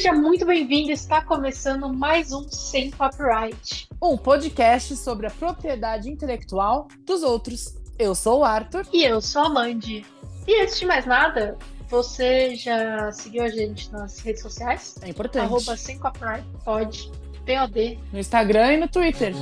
Seja muito bem-vindo, está começando mais um Sem Copyright. Um podcast sobre a propriedade intelectual dos outros. Eu sou o Arthur. E eu sou a Mandy. E antes de mais nada, você já seguiu a gente nas redes sociais? É importante. Arroba Sem Copyright, pode, POD. No Instagram e no Twitter.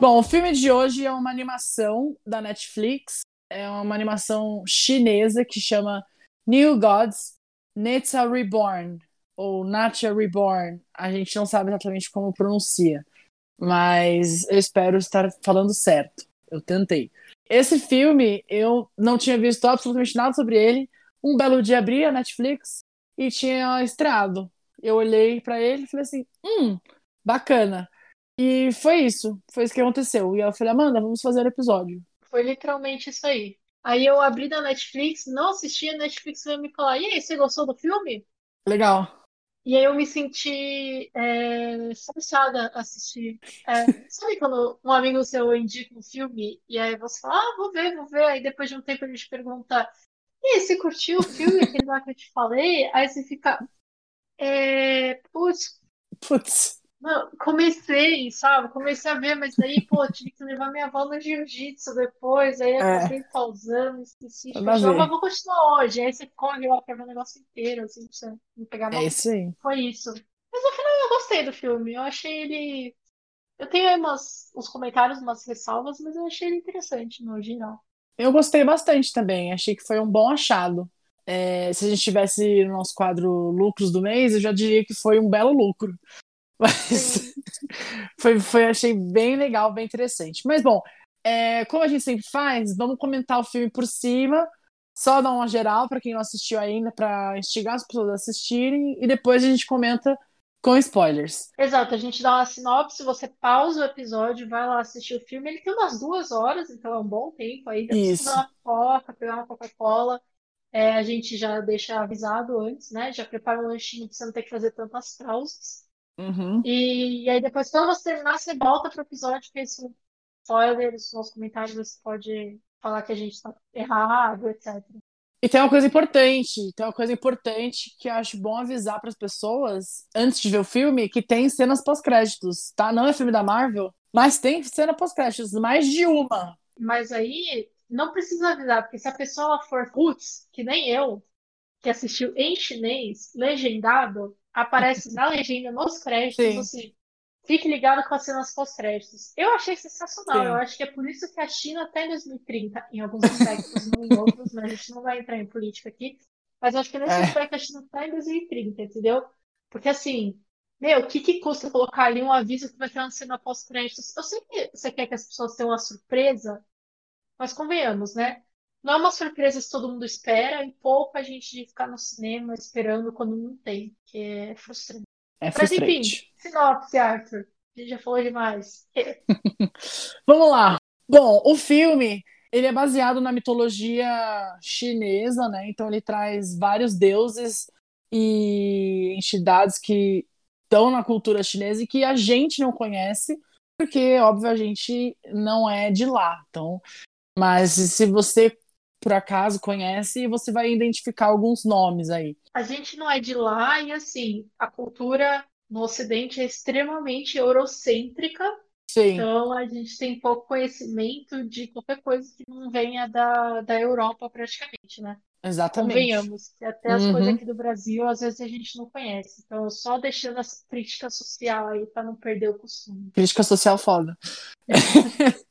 Bom, o filme de hoje é uma animação da Netflix. É uma animação chinesa que chama New Gods Netza Reborn ou Natcha Reborn. A gente não sabe exatamente como pronuncia, mas eu espero estar falando certo. Eu tentei. Esse filme eu não tinha visto absolutamente nada sobre ele. Um belo dia abri a Netflix e tinha estreado. Eu olhei para ele e falei assim: hum, bacana. E foi isso, foi isso que aconteceu. E eu falei, Amanda, vamos fazer o episódio. Foi literalmente isso aí. Aí eu abri da Netflix, não assisti, a Netflix veio me falar, e aí, você gostou do filme? Legal. E aí eu me senti é, forçada a assistir. É, sabe quando um amigo seu indica um filme e aí você fala, ah, vou ver, vou ver. Aí depois de um tempo ele te pergunta, e aí, você curtiu o filme, aquele lá que eu te falei? Aí você fica, é, putz, Putz, Não, comecei, sabe? Comecei a ver, mas daí, pô, tive que levar minha avó no jiu-jitsu depois, aí É. acabei pausando, esqueci ver. mas vou continuar hoje. Aí você corre lá pra ver o negócio inteiro, assim, pra você não pegar é mal. isso aí. Foi isso. Mas no final eu gostei do filme. Eu achei ele. Eu tenho aí umas, uns comentários, umas ressalvas, mas eu achei ele interessante no geral. Eu gostei bastante também, achei que foi um bom achado. É, se a gente tivesse no nosso quadro lucros do mês, eu já diria que foi um belo lucro. Mas foi, foi, achei bem legal, bem interessante. Mas bom, é, como a gente sempre faz, vamos comentar o filme por cima, só dar uma geral para quem não assistiu ainda, para instigar as pessoas a assistirem, e depois a gente comenta com spoilers. Exato, a gente dá uma sinopse, você pausa o episódio, vai lá assistir o filme. Ele tem umas duas horas, então é um bom tempo aí. Isso. uma coca, pegar uma Coca-Cola. É, a gente já deixa avisado antes, né? Já prepara um lanchinho pra você não ter que fazer tantas pausas. Uhum. E, aí depois, quando você terminar, você volta pro episódio, porque esse spoiler, os nossos comentários, você pode falar que a gente tá errado, etc. E tem uma coisa importante, tem uma coisa importante que eu acho bom avisar para as pessoas antes de ver o filme, que tem cenas pós-créditos, tá? Não é filme da Marvel, mas tem cena pós-créditos, mais de uma. Mas aí não precisa avisar, porque se a pessoa for putz, que nem eu, que assistiu em chinês, legendado, aparece na legenda, nos créditos, Sim. assim, fique ligado com as cenas pós-créditos. Eu achei sensacional, Sim. eu acho que é por isso que a China está em 2030, em alguns aspectos, não em outros, mas a gente não vai entrar em política aqui, mas eu acho que nesse É. aspecto a China está em 2030, entendeu? Porque assim, meu, o que que custa colocar ali um aviso que vai ter uma cena pós-créditos? Eu sei que você quer que as pessoas tenham uma surpresa, mas convenhamos, né? Não é uma surpresa que todo mundo espera e pouco a gente de ficar no cinema esperando quando não tem, que é frustrante. É Mas enfim, frustrante. sinopse, Arthur. A gente já falou demais. Vamos lá. Bom, o filme, ele é baseado na mitologia chinesa, né? Então ele traz vários deuses e entidades que estão na cultura chinesa e que a gente não conhece, porque, óbvio, a gente não é de lá. Então, mas se você por acaso conhece, você vai identificar alguns nomes aí. A gente não é de lá e assim, a cultura no Ocidente é extremamente eurocêntrica, Sim, então a gente tem pouco conhecimento de qualquer coisa que não venha da, da Europa praticamente, né? exatamente. Convenhamos, que até as Uhum. coisas aqui do Brasil, às vezes a gente não conhece. Então, só deixando essa crítica social aí para não perder o costume. Crítica social foda.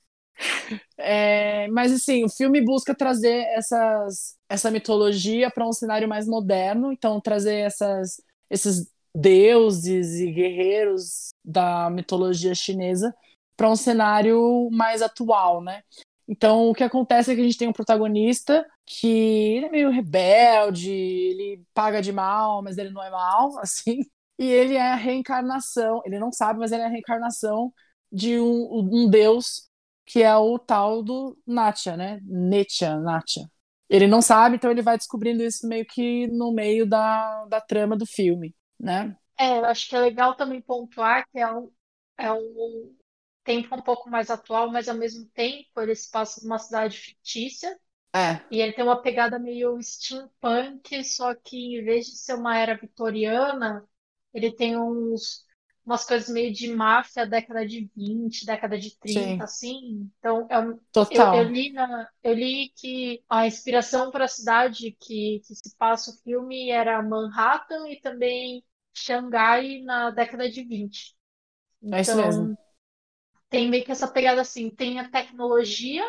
É, mas assim, o filme busca trazer essas, essa mitologia para um cenário mais moderno, então trazer essas, esses deuses e guerreiros da mitologia chinesa para um cenário mais atual, né? Então o que acontece é que a gente tem um protagonista que ele é meio rebelde, ele paga de mal, mas ele não é mal, assim, e ele é a reencarnação, ele não sabe, mas ele é a reencarnação de um, um deus que é o tal do Natcha, né? Netcha, Natcha. Ele não sabe, então ele vai descobrindo isso meio que no meio da, da trama do filme, né? É, eu acho que é legal também pontuar que é um, é um tempo um pouco mais atual, mas ao mesmo tempo ele se passa numa cidade fictícia. É. E ele tem uma pegada meio steampunk, só que em vez de ser uma era vitoriana, ele tem uns, umas coisas meio de máfia, década de 20, década de 30, Sim. assim. Então, é eu, Total. eu li na, eu li que a inspiração para a cidade que, que se passa o filme era Manhattan e também Xangai na década de 20. É isso Então, mesmo. tem meio que essa pegada assim, tem a tecnologia,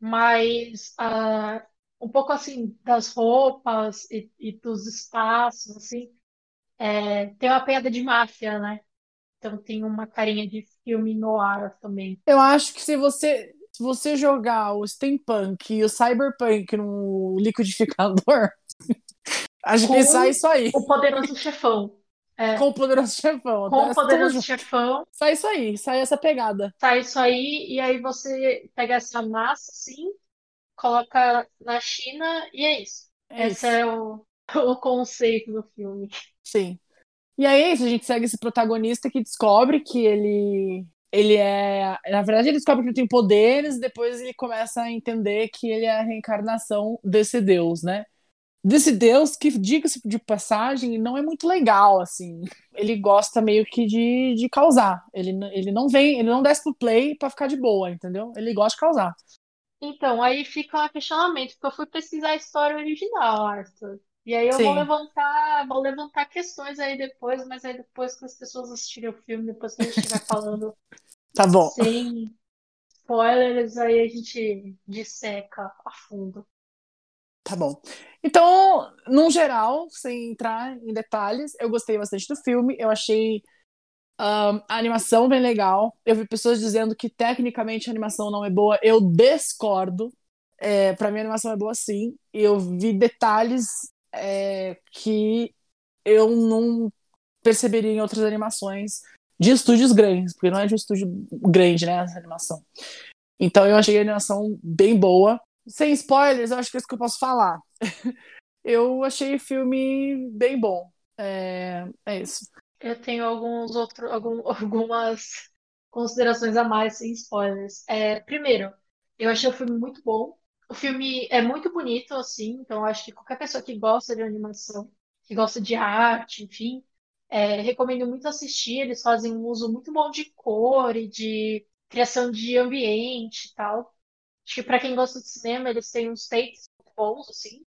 mas ah, um pouco assim das roupas e, e dos espaços, assim, é, tem uma pegada de máfia, né? Então tem uma carinha de filme noir também. Eu acho que se você, se você jogar o steampunk e o cyberpunk no liquidificador, acho que sai isso aí. O Poderoso Chefão. É, Com o poderoso chefão. com o Poderoso. Chefão, Sai isso aí, sai essa pegada. sai isso aí, e aí você pega essa massa, assim, coloca na China, e é isso. É Esse isso. é o, o conceito do filme. Sim. E aí é isso, a gente segue esse protagonista que descobre que ele. Ele é. Na verdade, ele descobre que ele tem poderes, depois ele começa a entender que ele é a reencarnação desse deus, né? Desse deus que, diga-se de passagem, não é muito legal, assim. Ele gosta meio que de, de causar. Ele, ele não vem, ele não desce pro play pra ficar de boa, entendeu? Ele gosta de causar. Então, aí fica um questionamento, porque eu fui pesquisar a história original, Arthur. E aí eu vou Sim, levantar, vou levantar questões aí depois, mas aí depois que as pessoas assistirem o filme, depois que a gente estiver falando tá bom. sem spoilers, aí a gente disseca a fundo. Tá bom. Então, num geral, sem entrar em detalhes, eu gostei bastante do filme. Eu achei ahn, a animação bem legal. Eu vi pessoas dizendo que tecnicamente a animação não é boa. Eu discordo. É, para mim, a animação é boa sim. Eu vi detalhes é, que eu não perceberia em outras animações de estúdios grandes, porque não é de um estúdio grande, né, essa animação. Então eu achei a animação bem boa. Sem spoilers, eu acho que é isso que eu posso falar. eu achei o filme bem bom. É, é isso. Eu tenho alguns outros, algum, algumas considerações a mais sem spoilers. É, primeiro, eu achei o filme muito bom. O filme é muito bonito, assim, então acho que qualquer pessoa que gosta de animação, que gosta de arte, enfim, é, recomendo muito assistir. Eles fazem um uso muito bom de cor e de criação de ambiente e tal. Acho que para quem gosta de cinema, eles têm uns takes bons, assim.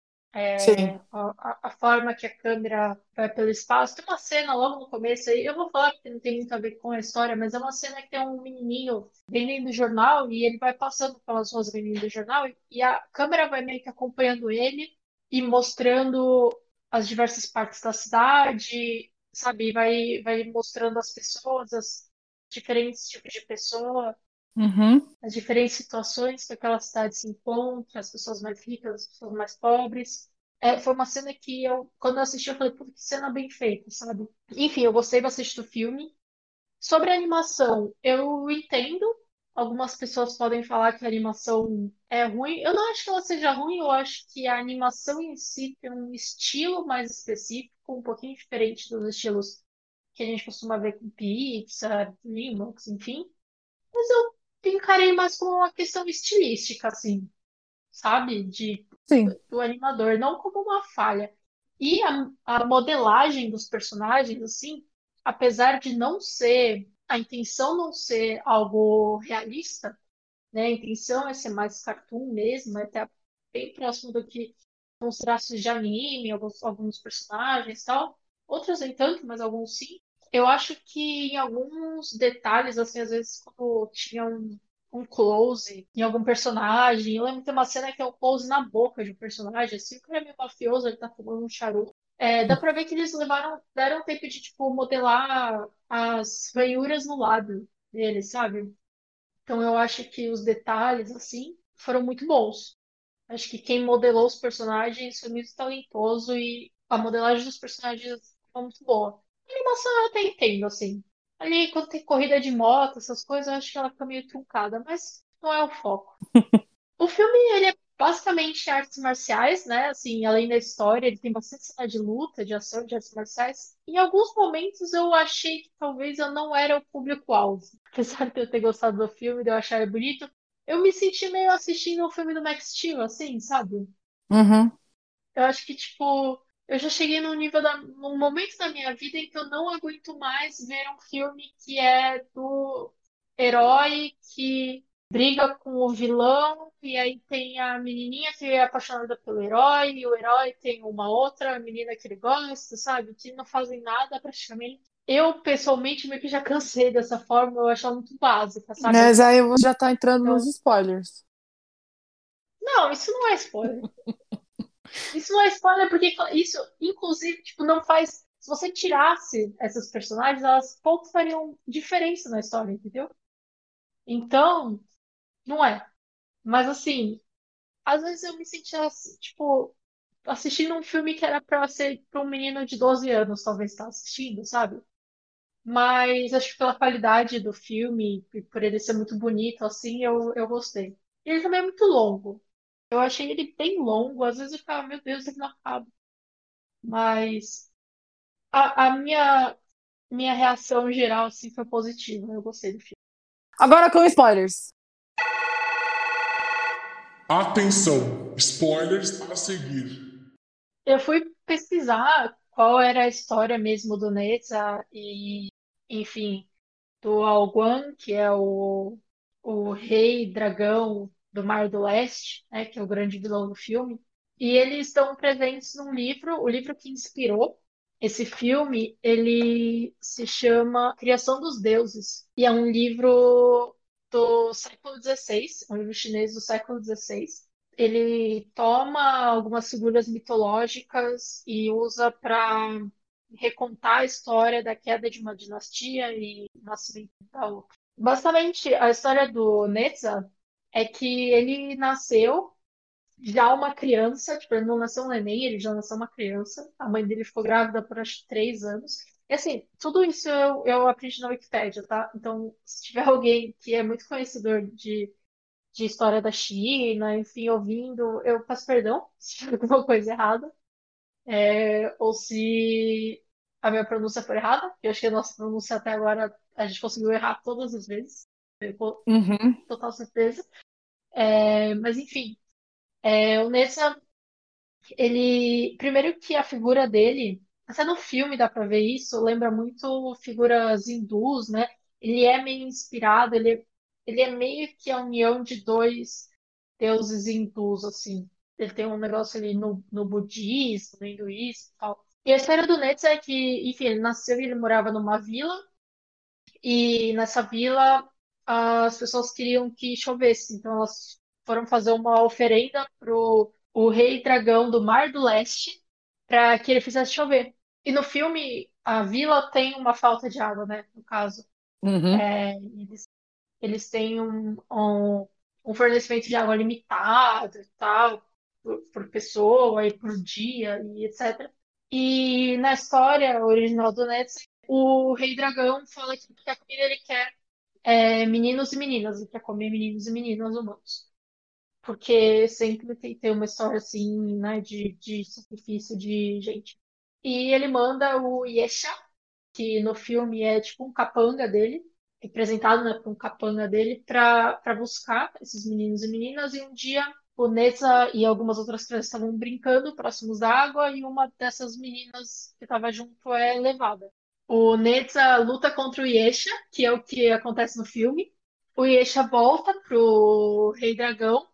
Sim. A, a- forma que a câmera vai pelo espaço. Tem uma cena logo no começo aí, eu vou falar porque não tem muito a ver com a história, mas é uma cena que tem um menininho vendendo jornal e ele vai passando pelas ruas vendendo jornal e, e a câmera vai meio que acompanhando ele e mostrando as diversas partes da cidade, sabe? Vai, vai mostrando as pessoas, as diferentes tipos de pessoa Uhum. as diferentes situações que aquela cidade se encontra, as pessoas mais ricas, as pessoas mais pobres. É, foi uma cena que eu, quando eu assisti, eu falei, puta, que cena bem feita, sabe? Enfim, eu gostei bastante do filme. Sobre a animação, eu entendo. Algumas pessoas podem falar que a animação é ruim. Eu não acho que ela seja ruim, eu acho que a animação em si tem um estilo mais específico, um pouquinho diferente dos estilos que a gente costuma ver com Pixar, DreamWorks, enfim. Mas eu encarei mais como uma questão estilística, assim, sabe? De, Sim. do animador, não como uma falha. E a, a modelagem dos personagens, assim, apesar de não ser, a intenção não ser algo realista, né? A intenção é ser mais cartoon mesmo, é até bem próximo do que os traços de anime, alguns, alguns personagens e tal. Outros nem tanto, mas alguns sim. Eu acho que em alguns detalhes, assim, às vezes quando tinha um, um close em algum personagem, eu lembro que tem uma cena que é um close na boca de um personagem, assim, cara é meio mafioso, ele tá fumando um charuto. É, dá pra ver que eles levaram, deram tempo de, tipo, modelar as ranhuras no lábio dele, sabe? Então eu acho que os detalhes, assim, foram muito bons. Acho que quem modelou os personagens foi muito talentoso e a modelagem dos personagens foi muito boa. Animação eu até entendo, assim. Ali, quando tem corrida de moto, essas coisas, eu acho que ela fica meio truncada, mas não é o foco. O filme, ele é basicamente artes marciais, né? Assim, além da história, ele tem bastante cena de luta, de ação, de artes marciais. Em alguns momentos eu achei que talvez eu não era o público-alvo. Apesar de eu ter gostado do filme, de eu achar ele bonito, eu me senti meio assistindo o um filme do Max Steel, assim, sabe? Uhum. Eu acho que, tipo, eu já cheguei num nível, da, num momento da minha vida em que eu não aguento mais ver um filme que é do herói que briga com o vilão, e aí tem a menininha que é apaixonada pelo herói, e o herói tem uma outra menina que ele gosta, sabe? Que não fazem nada praticamente. Eu, pessoalmente, meio que já cansei dessa forma, eu acho ela muito básica, sabe? Mas aí já tá entrando então... nos spoilers. Não, isso não é spoiler. isso não é spoiler porque isso, inclusive, tipo, não faz. Se você tirasse essas personagens, elas pouco fariam diferença na história, entendeu? Então, não é. Mas assim, às vezes eu me sentia, tipo, assistindo um filme que era pra ser pra um menino de 12 anos, talvez, estar tá assistindo, sabe? Mas acho que pela qualidade do filme, por ele ser muito bonito, assim, eu, eu gostei. Ele também é muito longo. Eu achei ele bem longo, às vezes eu ficava, meu Deus, ele não acaba. Mas a, a minha, minha reação geral, assim, foi positiva. Eu gostei do filme. Agora com spoilers. Atenção, spoilers a seguir. Eu fui pesquisar qual era a história mesmo do Neza e, enfim, do Alguan, que é o, o rei dragão do Mar do Leste, né, que é o grande vilão do filme. E eles estão presentes num livro, o livro que inspirou esse filme, ele se chama Criação dos Deuses, e é um livro do século XVI, um livro chinês do século XVI. Ele toma algumas figuras mitológicas e usa para recontar a história da queda de uma dinastia e nascimento da outra. Basicamente, a história do Neza é que ele nasceu já uma criança, tipo, ele não nasceu um neném, ele já nasceu uma criança. A mãe dele ficou grávida por acho três anos. E assim, tudo isso eu, eu aprendi na Wikipédia, tá? Então, se tiver alguém que é muito conhecedor de, de história da China, enfim, ouvindo, eu peço perdão se tiver alguma coisa errada. É, ou se a minha pronúncia for errada, eu acho que a nossa pronúncia até agora a gente conseguiu errar todas as vezes. Com uhum. total certeza. É, mas enfim, é, o Nessa, ele. Primeiro que a figura dele até no filme dá pra ver isso, lembra muito figuras hindus, né? Ele é meio inspirado, ele, é, ele é meio que a união de dois deuses hindus, assim. Ele tem um negócio ali no, no budismo, no hinduísmo e tal. E a história do Netz é que, enfim, ele nasceu e ele morava numa vila, e nessa vila as pessoas queriam que chovesse, então elas foram fazer uma oferenda pro o rei dragão do Mar do Leste para que ele fizesse chover. E no filme, a vila tem uma falta de água, né? No caso. Uhum. É, eles, eles têm um, um, um, fornecimento de água limitado e tal, por, por pessoa e por dia e etc. E na história original do Netflix, o Rei Dragão fala que a comida ele quer é, meninos e meninas, ele quer comer meninos e meninas humanos. Porque sempre tem ter uma história assim, né, de, de sacrifício de gente. E ele manda o Yesha, que no filme é tipo um capanga dele, representado né, por um capanga dele, para buscar esses meninos e meninas. E um dia o Neza e algumas outras crianças estavam brincando próximos da água e uma dessas meninas que estava junto é levada. O Neza luta contra o Yesha, que é o que acontece no filme. O Yesha volta pro Rei Dragão,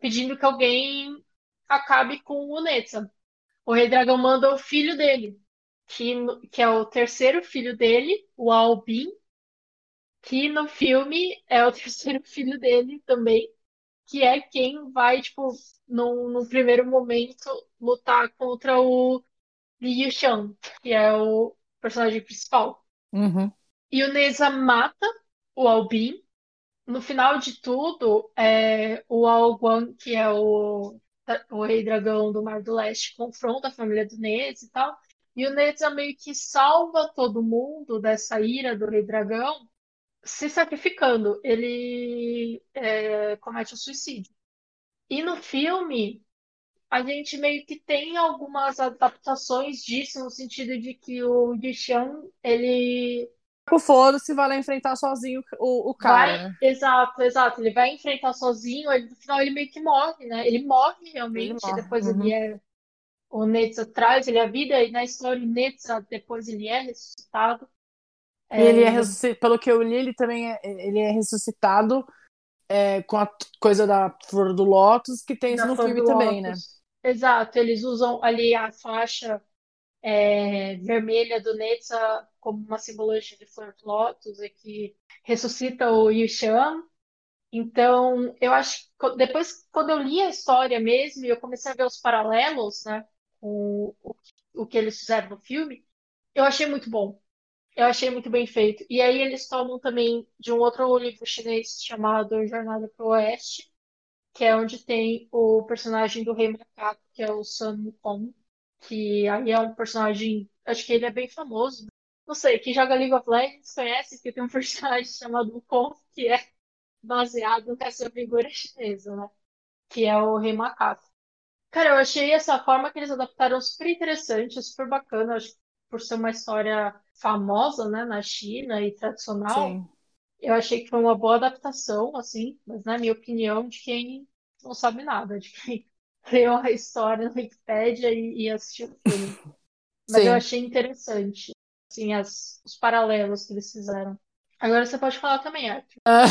pedindo que alguém acabe com o Neza o Rei Dragão manda o filho dele, que, que é o terceiro filho dele, o Albin, que no filme é o terceiro filho dele também, que é quem vai, tipo, no, no primeiro momento, lutar contra o Liu Shan, que é o personagem principal. Uhum. E o Neza mata o Albin. No final de tudo, é, o Guan, que é o o Rei Dragão do Mar do Leste confronta a família do Nez e tal. E o Neza meio que salva todo mundo dessa ira do Rei Dragão se sacrificando. Ele é, comete o suicídio. E no filme, a gente meio que tem algumas adaptações disso, no sentido de que o Yishan, ele o foda-se vai lá enfrentar sozinho o, o cara. vai, né? exato, exato, ele vai enfrentar sozinho, ele, no final ele meio que morre, né? Ele morre realmente, Ele morre, depois uhum. ele é o Netza traz ele a vida e na história o Netza depois ele é ressuscitado. E ele é ressuscitado, pelo que eu li, ele também é, ele é ressuscitado é, com a coisa da flor do lótus, que tem isso no filme também, né? Exato, eles usam ali a faixa é, vermelha do Netza como uma simbologia de Flor do Lótus e que ressuscita o Yushan. Então, eu acho que depois, quando eu li a história mesmo, eu comecei a ver os paralelos, né, com o, o que eles fizeram no filme, eu achei muito bom. Eu achei muito bem feito. E aí eles tomam também de um outro livro chinês chamado Jornada para o Oeste, que é onde tem o personagem do Rei Macaco, que é o Sun Wukong, que aí é um personagem, acho que ele é bem famoso. Não sei, quem joga League of Legends conhece que tem um personagem chamado Wukong, que é baseado nessa figura chinesa, né? Que é o Rei Macaco. Cara, eu achei essa forma que eles adaptaram super interessante, super bacana, acho que por ser uma história famosa, né, na China e tradicional. Sim. Eu achei que foi uma boa adaptação, assim, mas na minha opinião, de quem não sabe nada, de quem leu a história na Wikipédia e, e assistiu o filme. Mas eu Sim. achei interessante, assim, as, os paralelos que eles fizeram. Agora você pode falar também, Arthur. Ah,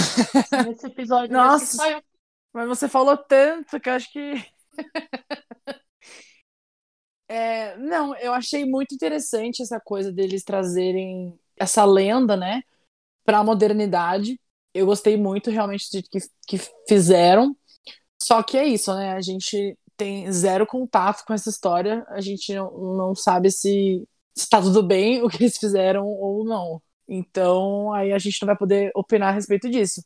Nesse episódio Nossa. só eu. mas você falou tanto que eu acho que. É, não, eu achei muito interessante essa coisa deles trazerem essa lenda, né, para a modernidade. Eu gostei muito realmente de que, que fizeram. Só que é isso, né? A gente tem zero contato com essa história. A gente não, não sabe se está tudo bem o que eles fizeram ou não. Então, aí a gente não vai poder opinar a respeito disso.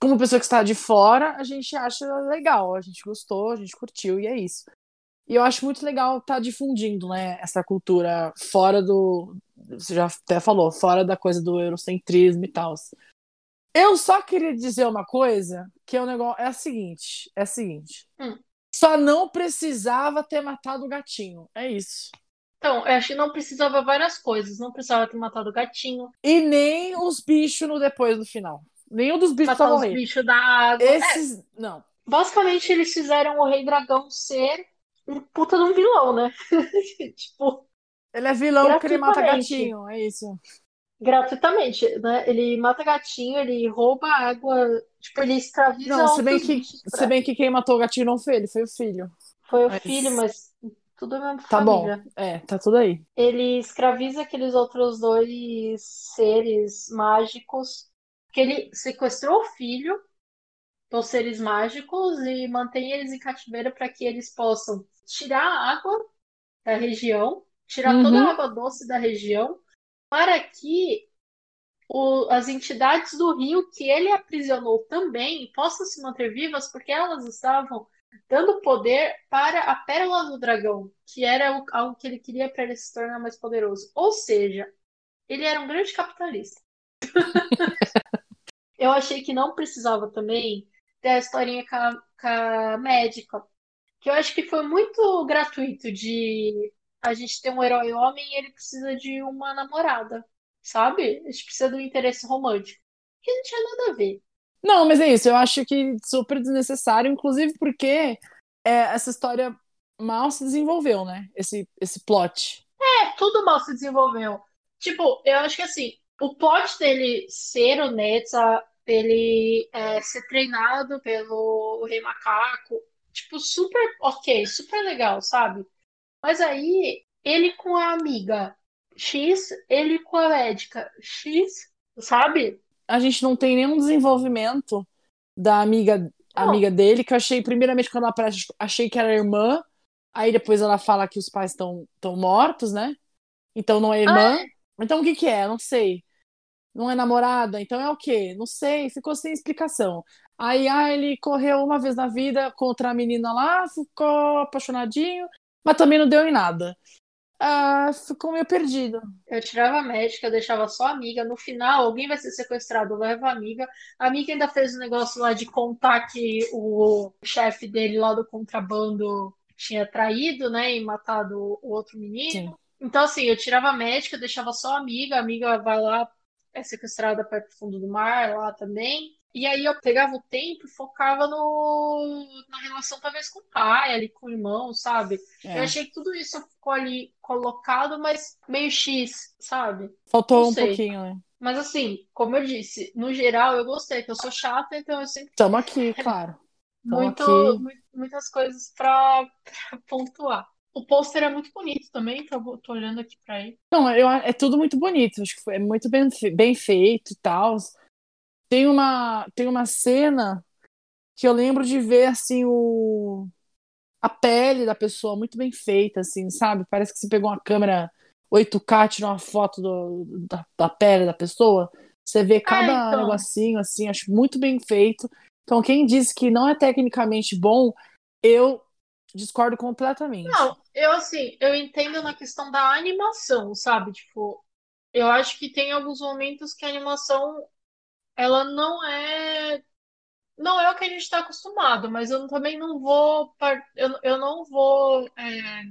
Como pessoa que está de fora, a gente acha legal, a gente gostou, a gente curtiu e é isso. E eu acho muito legal estar difundindo, né, essa cultura fora do. Você já até falou, fora da coisa do eurocentrismo e tal. Eu só queria dizer uma coisa, que é o negócio. É a seguinte: é a seguinte. Hum. Só não precisava ter matado o gatinho. É isso. Então, eu acho que não precisava várias coisas. Não precisava ter matado o gatinho, E nem os bichos no depois do final. Nenhum dos bichos matar os bichos da água. É, Esses. Não. basicamente, eles fizeram o Rei Dragão ser um puta de um vilão, né? Tipo, Ele é vilão porque ele mata gatinho. É isso. gratuitamente, né? Ele mata gatinho, ele rouba água, tipo, ele escraviza Não, se bem, que, pra- se bem que quem matou o gatinho não foi ele, foi o filho. Foi o mas- filho, mas tudo é mesmo Tá bom. família. É, tá tudo aí. Ele escraviza aqueles outros dois seres mágicos, que ele sequestrou o filho dos seres mágicos e mantém eles em cativeiro para que eles possam tirar a água da região, tirar toda Uhum. a água doce da região, para que o- as entidades do rio que ele aprisionou também possam se manter vivas, porque elas estavam dando poder para a Pérola do Dragão, que era o- algo que ele queria para ele se tornar mais poderoso. Ou seja, ele era um grande capitalista. Eu achei que não precisava também ter a historinha com a, com a médica, que eu acho que foi muito gratuito de a gente ter um herói homem e ele precisa de uma namorada, sabe? A gente precisa de um interesse romântico. Que não tinha nada a ver. Não, mas é isso. Eu acho que super desnecessário, inclusive porque é, essa história mal se desenvolveu, né? Esse, esse plot. É, tudo mal se desenvolveu. Tipo, eu acho que assim, o plot dele ser o Netza, dele é, ser treinado pelo Rei Macaco, tipo, super ok, super legal, sabe? Mas aí, ele com a amiga X, ele com a médica X, sabe? A gente não tem nenhum desenvolvimento da amiga, amiga dele, que eu achei, primeiramente, quando ela aparece, achei que era irmã. Aí depois ela fala que os pais estão mortos, né? Então não é irmã. Então o que que é? Não sei. Não é namorada? Então é o quê? Não sei. Ficou sem explicação. Aí ah, ele correu uma vez na vida contra a menina lá, ficou apaixonadinho, mas também não deu em nada. Ah, ficou meio perdido. Eu tirava a médica, deixava só a amiga. No final, alguém vai ser sequestrado, eu levo a amiga. A amiga ainda fez o um negócio lá de contar que o chefe dele lá do contrabando tinha traído, né, e matado o outro menino. Sim. Então, assim, eu tirava a médica, deixava só a amiga, a amiga vai lá, é sequestrada para o fundo do mar lá também. E aí eu pegava o tempo e focava no, na relação, talvez, com o pai, ali com o irmão, sabe? É. Eu achei que tudo isso ficou ali colocado, mas meio X, sabe? Faltou Não um sei. pouquinho, né? Mas assim, como eu disse, no geral eu gostei, que eu sou chata, então eu sempre Estamos aqui, claro. Tamo muito, aqui. mu- muitas coisas pra, pra pontuar. O pôster é muito bonito também, tô, tô olhando aqui pra ele. Não, eu, é tudo muito bonito. Acho que foi, é muito bem, bem feito e tal. Tem uma, tem uma cena que eu lembro de ver, assim, o, a pele da pessoa muito bem feita, assim, sabe? Parece que você pegou uma câmera 8K, tirou uma foto do, da, da pele da pessoa. Você vê cada então. negocinho, assim, acho muito bem feito. Então, quem diz que não é tecnicamente bom, eu discordo completamente. Não, eu assim, eu entendo na questão da animação, sabe? Tipo, eu acho que tem alguns momentos que a animação ela não é não é o que a gente está acostumado, mas eu também não vou par- eu, eu não vou é,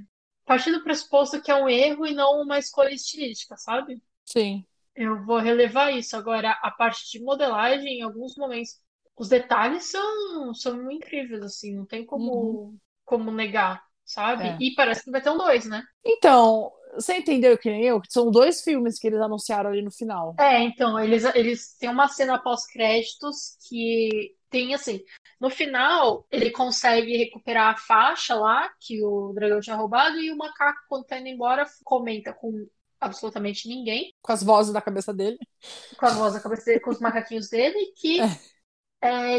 partir do pressuposto que é um erro e não uma escolha estilística, sabe? Sim. Eu vou relevar isso. Agora, a parte de modelagem, em alguns momentos, os detalhes são, são incríveis, assim, não tem como, como negar, sabe? É. E parece que vai ter um dois, né? Então, você entendeu que nem eu? Que são dois filmes que eles anunciaram ali no final. É, então, eles, eles têm uma cena pós-créditos que tem assim. No final, ele consegue recuperar a faixa lá que o dragão tinha roubado, e o macaco, quando tá indo embora, comenta com absolutamente ninguém, Com as vozes da cabeça dele. com a voz da cabeça dele, com os macaquinhos dele, que é,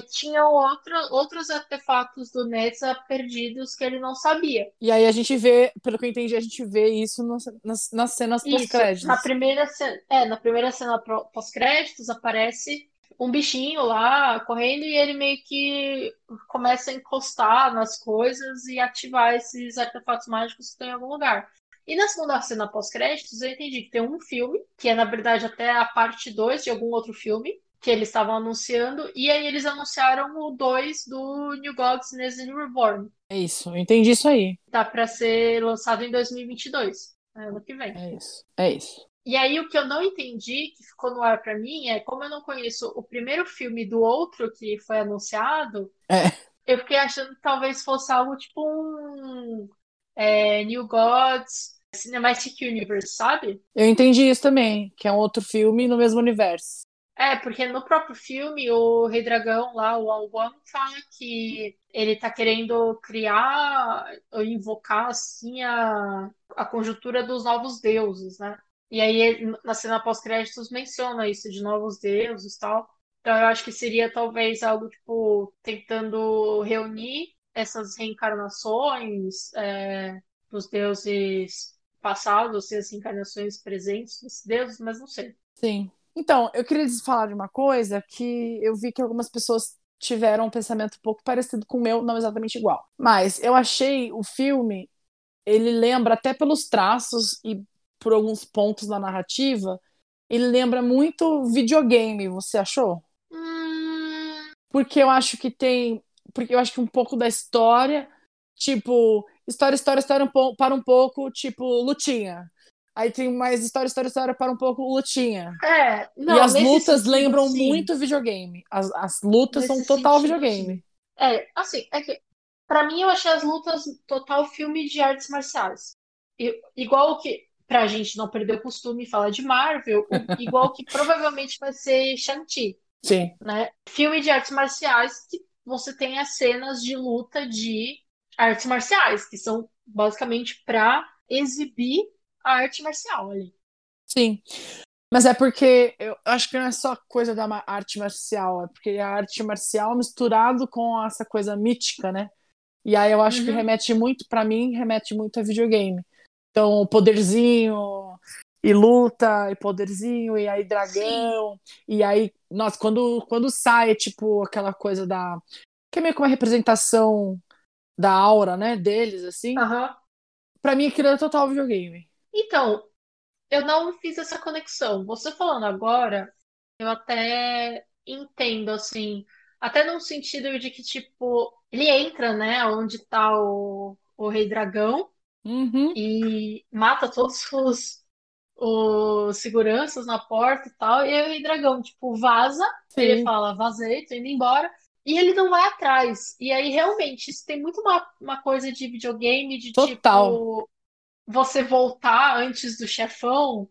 tinham outro, outros artefatos do Netza perdidos que ele não sabia. E aí a gente vê, pelo que eu entendi, a gente vê isso nas, nas, nas cenas pós-créditos. na primeira cena, é, na primeira cena pós-créditos aparece um bichinho lá correndo e ele meio que começa a encostar nas coisas e ativar esses artefatos mágicos que estão em algum lugar. E na segunda cena pós-créditos eu entendi que tem um filme, que é na verdade até a parte 2 de algum outro filme, que eles estavam anunciando, e aí eles anunciaram o 2 do New Gods Nessun Reborn. É isso, eu entendi isso aí. Tá para ser lançado em 2022, né, ano que vem. É isso. É isso. E aí o que eu não entendi, que ficou no ar pra mim, é como eu não conheço o primeiro filme do outro que foi anunciado, É. eu fiquei achando que talvez fosse algo tipo um é, New Gods Cinematic Universe, sabe? Eu entendi isso também, que é um outro filme no mesmo universo. É, porque no próprio filme, o Rei Dragão lá, o Alwan, fala que ele tá querendo criar ou invocar, assim, a, a conjuntura dos novos deuses, né? E aí, na cena pós-créditos, menciona isso de novos deuses e tal. Então, eu acho que seria talvez algo, tipo, tentando reunir essas reencarnações é, dos deuses passados e as reencarnações presentes dos deuses, mas não sei. Sim. Então, eu queria falar de uma coisa que eu vi que algumas pessoas tiveram um pensamento um pouco parecido com o meu, não exatamente igual. Mas eu achei o filme, ele lembra até pelos traços e por alguns pontos da narrativa, ele lembra muito videogame, você achou? Porque eu acho que tem, porque eu acho que um pouco da história, tipo, história, história, história um para um pouco, tipo, lutinha. Aí tem mais história, história, história para um pouco lutinha. É, não, e as lutas sentido, lembram sim. muito videogame. As, as lutas Nesse são total sentido, videogame. É, assim, é que pra mim eu achei as lutas total filme de artes marciais. I- igual que, pra gente não perder o costume e falar de Marvel, igual que provavelmente vai ser Shang-Chi, Sim. né? Filme de artes marciais que você tem as cenas de luta de artes marciais, que são basicamente pra exibir a arte marcial ali. Sim. Mas é porque eu acho que não é só coisa da arte marcial, é porque a arte marcial misturado com essa coisa mítica, né? E aí eu acho que Uhum. remete muito, pra mim, remete muito a videogame. Então, poderzinho e luta e poderzinho e aí dragão e aí, nossa, quando quando sai tipo aquela coisa da que é meio que uma representação da aura, né, deles assim. Aham. Pra mim aquilo é total videogame. Então, eu não fiz essa conexão. Você falando agora, eu até entendo, assim, até no sentido de que, tipo, ele entra, né, onde tá o, o Rei Dragão Uhum. e mata todos os, os seguranças na porta e tal, e aí o Rei Dragão, tipo, vaza, ele Sim. fala, vazei, tô indo embora, e ele não vai atrás. E aí, realmente, isso tem muito uma, uma coisa de videogame, de Total. tipo, você voltar antes do chefão,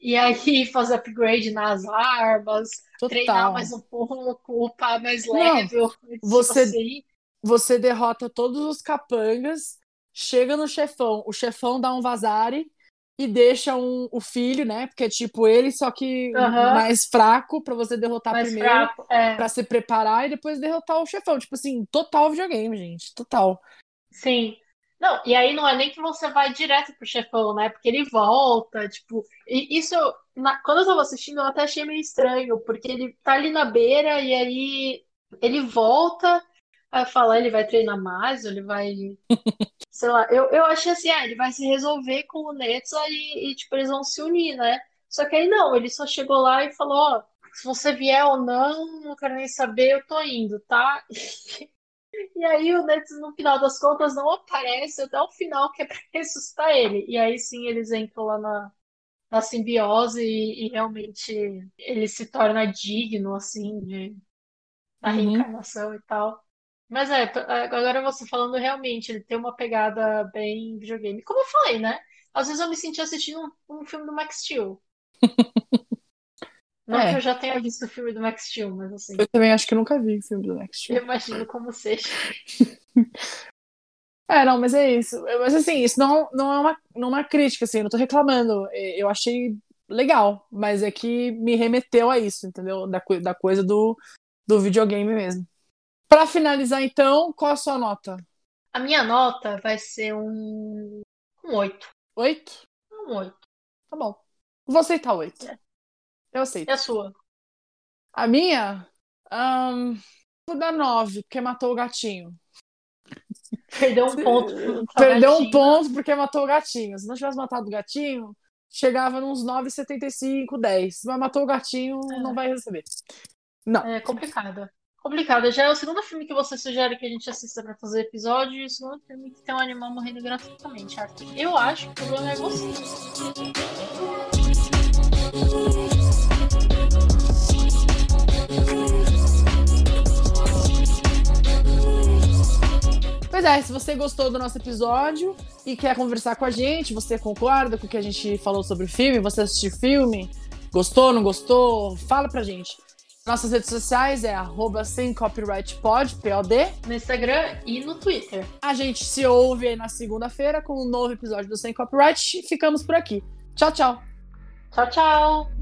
e aí fazer upgrade nas armas, treinar Total. mais um pouco, upar mais level você- você. Você derrota todos os capangas, chega no chefão, o chefão dá um vazare e deixa um, o filho, né? Porque é tipo ele, só que Aham. mais fraco pra você derrotar mais primeiro, fraco. É, pra se preparar e depois derrotar o chefão. Tipo assim, total videogame, gente. Total. sim. Não, e aí não é nem que você vai direto pro chefão, né? Porque ele volta, tipo. E isso, na- quando eu tava assistindo, eu até achei meio estranho, porque ele tá ali na beira e aí ele volta, aí fala, ele vai treinar mais, ou ele vai. Sei lá, eu, eu achei assim, ah, ele vai se resolver com o Netza e, e, tipo, eles vão se unir, né? Só que aí não, ele só chegou lá e falou, ó, se você vier ou não, não quero nem saber, eu tô indo, tá? E aí o Nets, no final das contas, não aparece até o final, que é pra ressuscitar ele. E aí sim eles entram lá na, na simbiose e, e realmente ele se torna digno, assim, de, da Uhum. reencarnação e tal. Mas é, p- agora você falando realmente, ele tem uma pegada bem videogame. Como eu falei, né? Às vezes eu me senti assistindo um, um filme do Max Steel. Não É. que eu já tenha visto o filme do Max Steel, mas assim, Eu também acho que nunca vi o filme do Next Steel. eu imagino como seja. É, não, mas é isso. Mas assim, isso não, não é uma, não é uma crítica, assim, eu não tô reclamando. Eu achei legal, mas é que me remeteu a isso, entendeu? Da, da coisa do, do videogame mesmo. Pra finalizar, então, qual a sua nota? A minha nota vai ser um, um 8. Oito? Um 8. Tá bom. Vou aceitar oito. É. Eu aceito. E a sua? A minha? Ahn, vou dar nove, porque matou o gatinho. Perdeu um ponto. Perdeu um ponto porque matou o gatinho. Se não tivesse matado o gatinho, chegava nos 9,75, 10. Mas matou o gatinho, É. não vai receber. Não. É complicado. Complicado. Já é o segundo filme que você sugere que a gente assista pra fazer episódio e o segundo filme que tem um animal morrendo gratuitamente, Arthur. Eu acho que o problema é você. Pois é, se você gostou do nosso episódio e quer conversar com a gente, você concorda com o que a gente falou sobre o filme, você assistiu o filme, gostou, não gostou, fala pra gente. Nossas redes sociais é arroba sem copyright pod, POD. No Instagram e no Twitter. A gente se ouve aí na segunda-feira com um novo episódio do Sem Copyright e ficamos por aqui. Tchau, tchau! Tchau, tchau!